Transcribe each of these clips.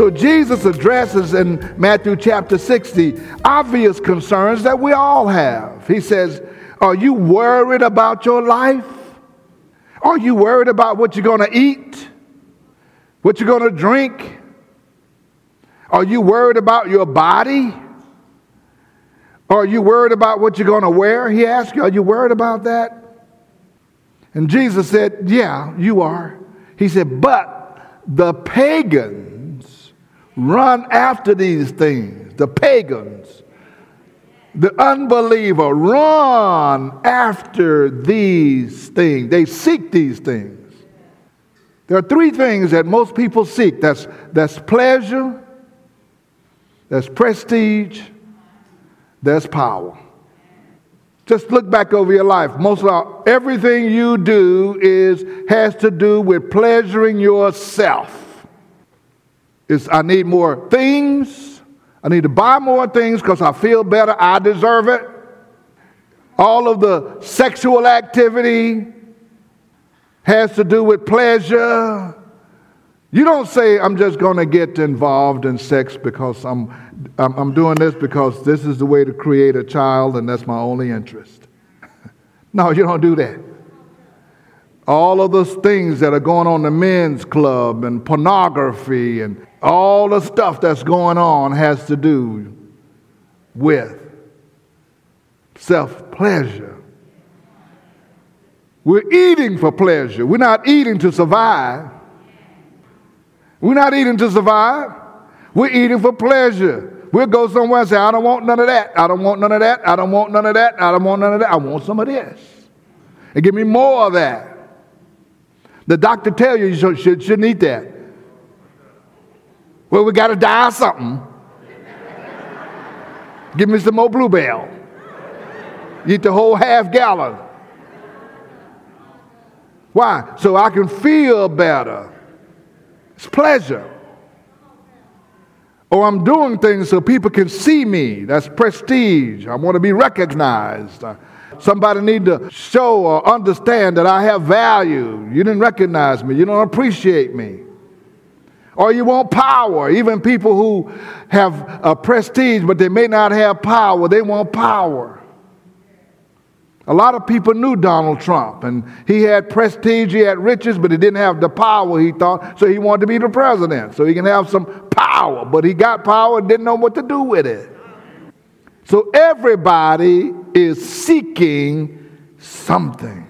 So Jesus addresses in Matthew chapter 60 obvious concerns that we all have. He says, Are you worried about your life? Are you worried about what you're going to eat? What you're going to drink? Are you worried about your body? Are you worried about what you're going to wear? He asked you, Are you worried about that? And Jesus said, Yeah, you are. He said, But the pagan run after these things. The pagans, the unbeliever, run after these things. They seek these things. There are three things that most people seek that's, that's pleasure, that's prestige, that's power. Just look back over your life. Most of all, everything you do is has to do with pleasuring yourself I need more things. I need to buy more things because I feel better. I deserve it. All of the sexual activity has to do with pleasure. You don't say, I'm just going to get involved in sex because I'm, I'm, I'm, doing this because this is the way to create a child and that's my only interest. no, you don't do that all of those things that are going on in the men's club and pornography and all the stuff that's going on has to do with self pleasure. We're eating for pleasure. We're not eating to survive. We're not eating to survive. We're eating for pleasure. We'll go somewhere and say, I don't want none of that. I don't want none of that. I don't want none of that. I don't want none of that. I want some of this. And give me more of that. The doctor tell you you should, shouldn't eat that. Well, we got to die something. Give me some more Blue Bell. Eat the whole half gallon. Why? So I can feel better. It's pleasure. Or I'm doing things so people can see me. That's prestige. I want to be recognized. Somebody need to show or understand that I have value. You didn't recognize me. You don't appreciate me. Or you want power. Even people who have a prestige, but they may not have power, they want power. A lot of people knew Donald Trump, and he had prestige, he had riches, but he didn't have the power he thought, so he wanted to be the president, so he can have some power. But he got power and didn't know what to do with it. So everybody is seeking something.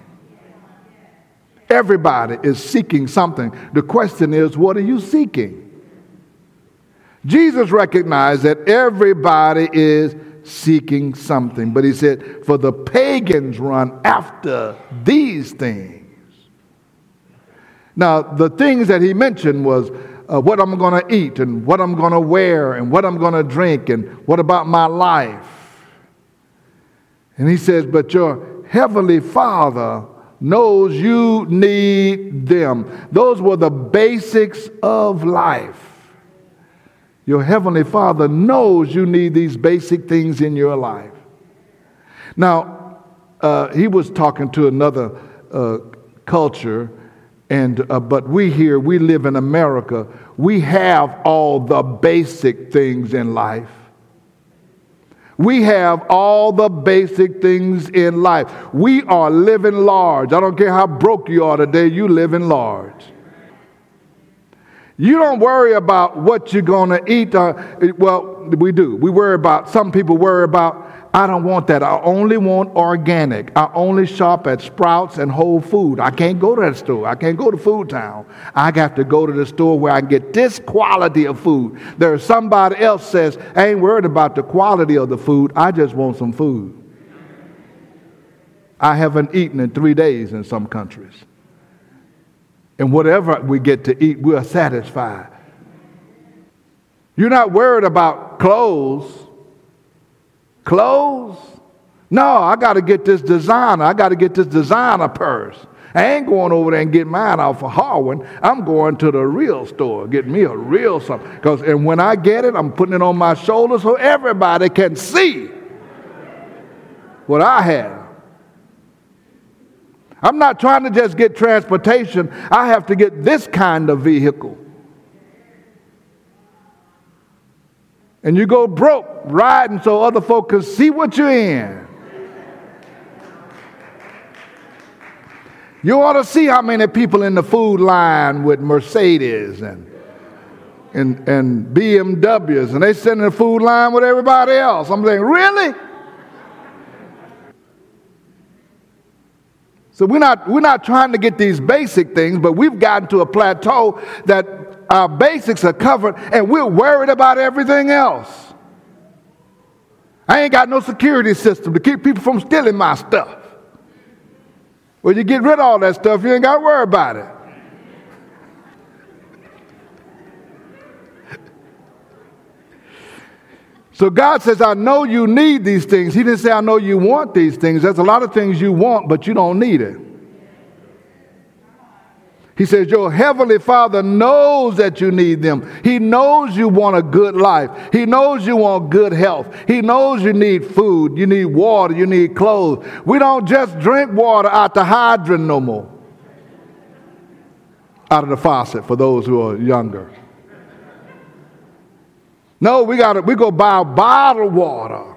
Everybody is seeking something. The question is, what are you seeking? Jesus recognized that everybody is seeking something, but he said, for the pagans run after these things. Now, the things that he mentioned was uh, what I'm going to eat and what I'm going to wear and what I'm going to drink and what about my life. And he says, But your heavenly Father knows you need them. Those were the basics of life. Your heavenly Father knows you need these basic things in your life. Now, uh, he was talking to another uh, culture and, uh, but we here, we live in America, we have all the basic things in life. We have all the basic things in life. We are living large. I don't care how broke you are today, you live in large. You don't worry about what you're going to eat. Uh, well, we do. We worry about, some people worry about, I don't want that. I only want organic. I only shop at Sprouts and Whole Food. I can't go to that store. I can't go to Food Town. I got to go to the store where I can get this quality of food. There's somebody else says, I ain't worried about the quality of the food. I just want some food. I haven't eaten in three days in some countries. And whatever we get to eat, we're satisfied. You're not worried about clothes. Clothes? No, I got to get this designer. I got to get this designer purse. I ain't going over there and get mine off of Harwin. I'm going to the real store, get me a real something. Because and when I get it, I'm putting it on my shoulder so everybody can see what I have. I'm not trying to just get transportation. I have to get this kind of vehicle. And you go broke riding so other folk can see what you're in. You ought to see how many people in the food line with Mercedes and, and, and BMWs, and they sit in the food line with everybody else. I'm saying, really? So we're not, we're not trying to get these basic things, but we've gotten to a plateau that our basics are covered and we're worried about everything else. I ain't got no security system to keep people from stealing my stuff. Well, you get rid of all that stuff, you ain't got to worry about it. So God says, I know you need these things. He didn't say, I know you want these things. There's a lot of things you want, but you don't need it. He says, Your heavenly Father knows that you need them. He knows you want a good life. He knows you want good health. He knows you need food, you need water, you need clothes. We don't just drink water out the hydrant no more, out of the faucet for those who are younger. No, we got to we go buy bottled water.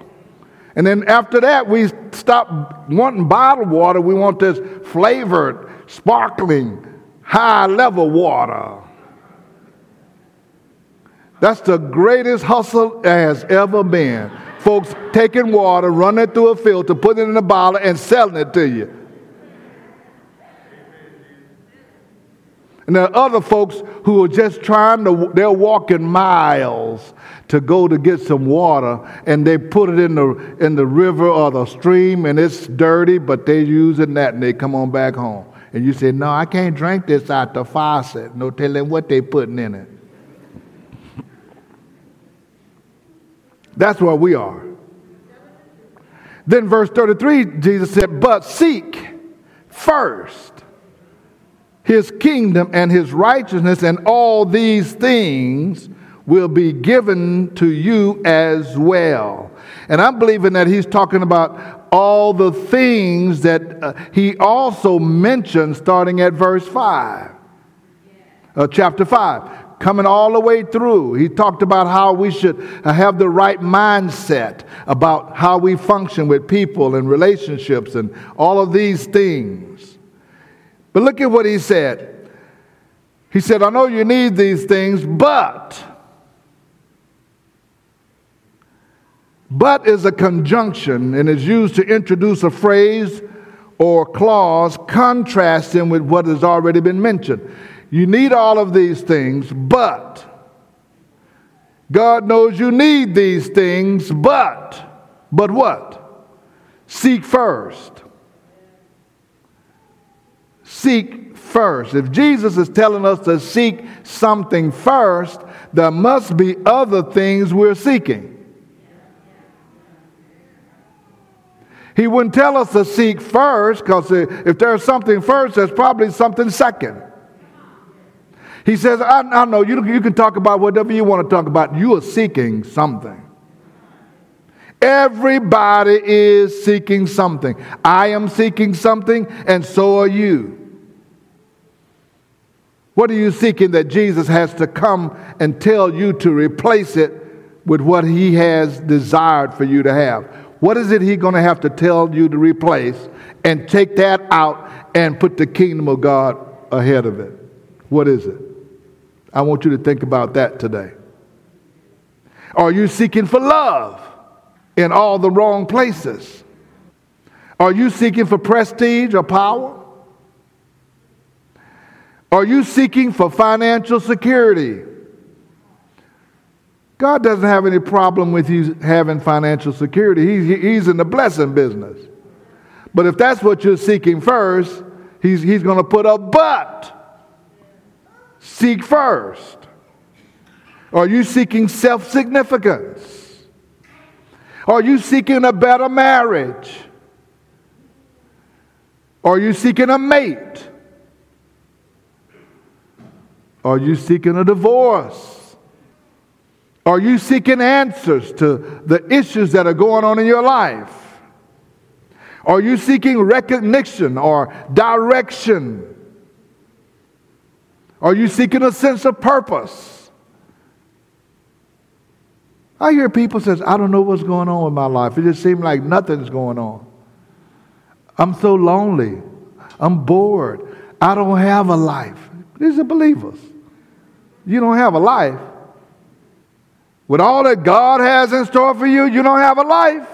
And then after that, we stop wanting bottled water. We want this flavored, sparkling, high level water. That's the greatest hustle has ever been. Folks taking water, running it through a filter, putting it in a bottle, and selling it to you. And there are other folks who are just trying to, they're walking miles to go to get some water and they put it in the, in the river or the stream and it's dirty, but they're using that and they come on back home. And you say, No, I can't drink this out the faucet. No telling what they putting in it. That's where we are. Then, verse 33, Jesus said, But seek first his kingdom and his righteousness, and all these things will be given to you as well. And I'm believing that he's talking about all the things that uh, he also mentioned starting at verse 5, uh, chapter 5 coming all the way through. He talked about how we should have the right mindset about how we function with people and relationships and all of these things. But look at what he said. He said, I know you need these things, but But is a conjunction and is used to introduce a phrase or clause contrasting with what has already been mentioned. You need all of these things, but God knows you need these things, but, but what? Seek first. Seek first. If Jesus is telling us to seek something first, there must be other things we're seeking. He wouldn't tell us to seek first because if there's something first, there's probably something second. He says, I, I know you, you can talk about whatever you want to talk about. You are seeking something. Everybody is seeking something. I am seeking something, and so are you. What are you seeking that Jesus has to come and tell you to replace it with what he has desired for you to have? What is it he's going to have to tell you to replace and take that out and put the kingdom of God ahead of it? What is it? I want you to think about that today. Are you seeking for love in all the wrong places? Are you seeking for prestige or power? Are you seeking for financial security? God doesn't have any problem with you having financial security. He's, he's in the blessing business. But if that's what you're seeking first, he's, he's going to put a but. Seek first. Are you seeking self significance? Are you seeking a better marriage? Are you seeking a mate? Are you seeking a divorce? Are you seeking answers to the issues that are going on in your life? Are you seeking recognition or direction? Are you seeking a sense of purpose? I hear people says, I don't know what's going on with my life. It just seems like nothing's going on. I'm so lonely. I'm bored. I don't have a life. These are believers. You don't have a life. With all that God has in store for you, you don't have a life.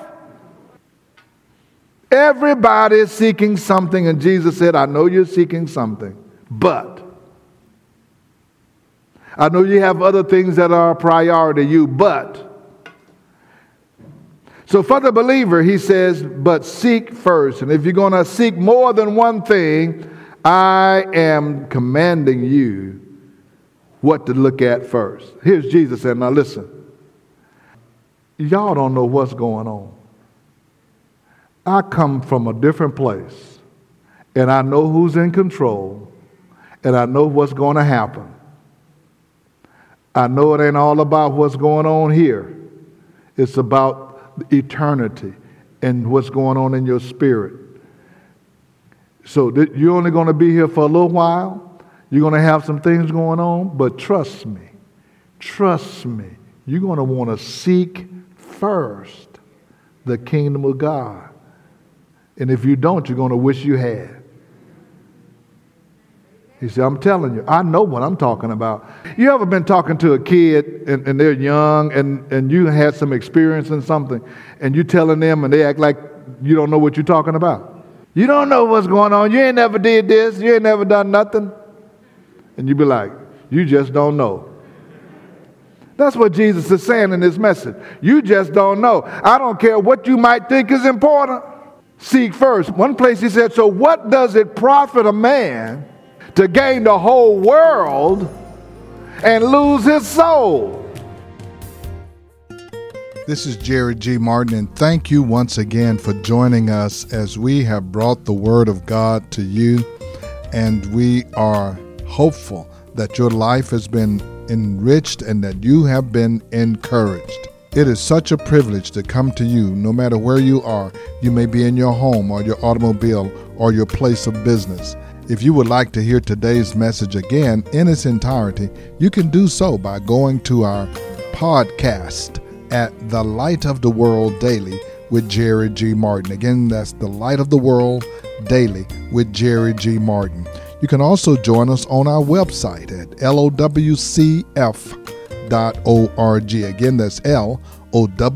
Everybody is seeking something, and Jesus said, I know you're seeking something, but I know you have other things that are a priority to you, but. So, for the believer, he says, but seek first. And if you're going to seek more than one thing, I am commanding you what to look at first. Here's Jesus saying, now listen, y'all don't know what's going on. I come from a different place, and I know who's in control, and I know what's going to happen. I know it ain't all about what's going on here. It's about eternity and what's going on in your spirit. So you're only going to be here for a little while. You're going to have some things going on, but trust me, trust me, you're going to want to seek first the kingdom of God. And if you don't, you're going to wish you had. He said, I'm telling you, I know what I'm talking about. You ever been talking to a kid and, and, they're young and, and you had some experience in something and you're telling them and they act like you don't know what you're talking about? You don't know what's going on. You ain't never did this. You ain't never done nothing. And you be like, you just don't know. That's what Jesus is saying in this message. You just don't know. I don't care what you might think is important. Seek first. One place he said, So what does it profit a man to gain the whole world and lose his soul. This is Jerry G. Martin, and thank you once again for joining us as we have brought the Word of God to you. And we are hopeful that your life has been enriched and that you have been encouraged. It is such a privilege to come to you no matter where you are. You may be in your home or your automobile or your place of business. If you would like to hear today's message again in its entirety, you can do so by going to our podcast at The Light of the World Daily with Jerry G. Martin. Again, that's The Light of the World Daily with Jerry G. Martin. You can also join us on our website at lowcf.org. Again, that's lowcf.org.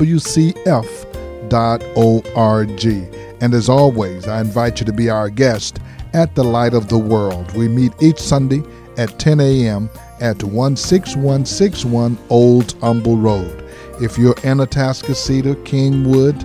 And as always, I invite you to be our guest at the Light of the World. We meet each Sunday at 10 a.m. at 16161 Old Humble Road. If you're in Atascocita, Kingwood,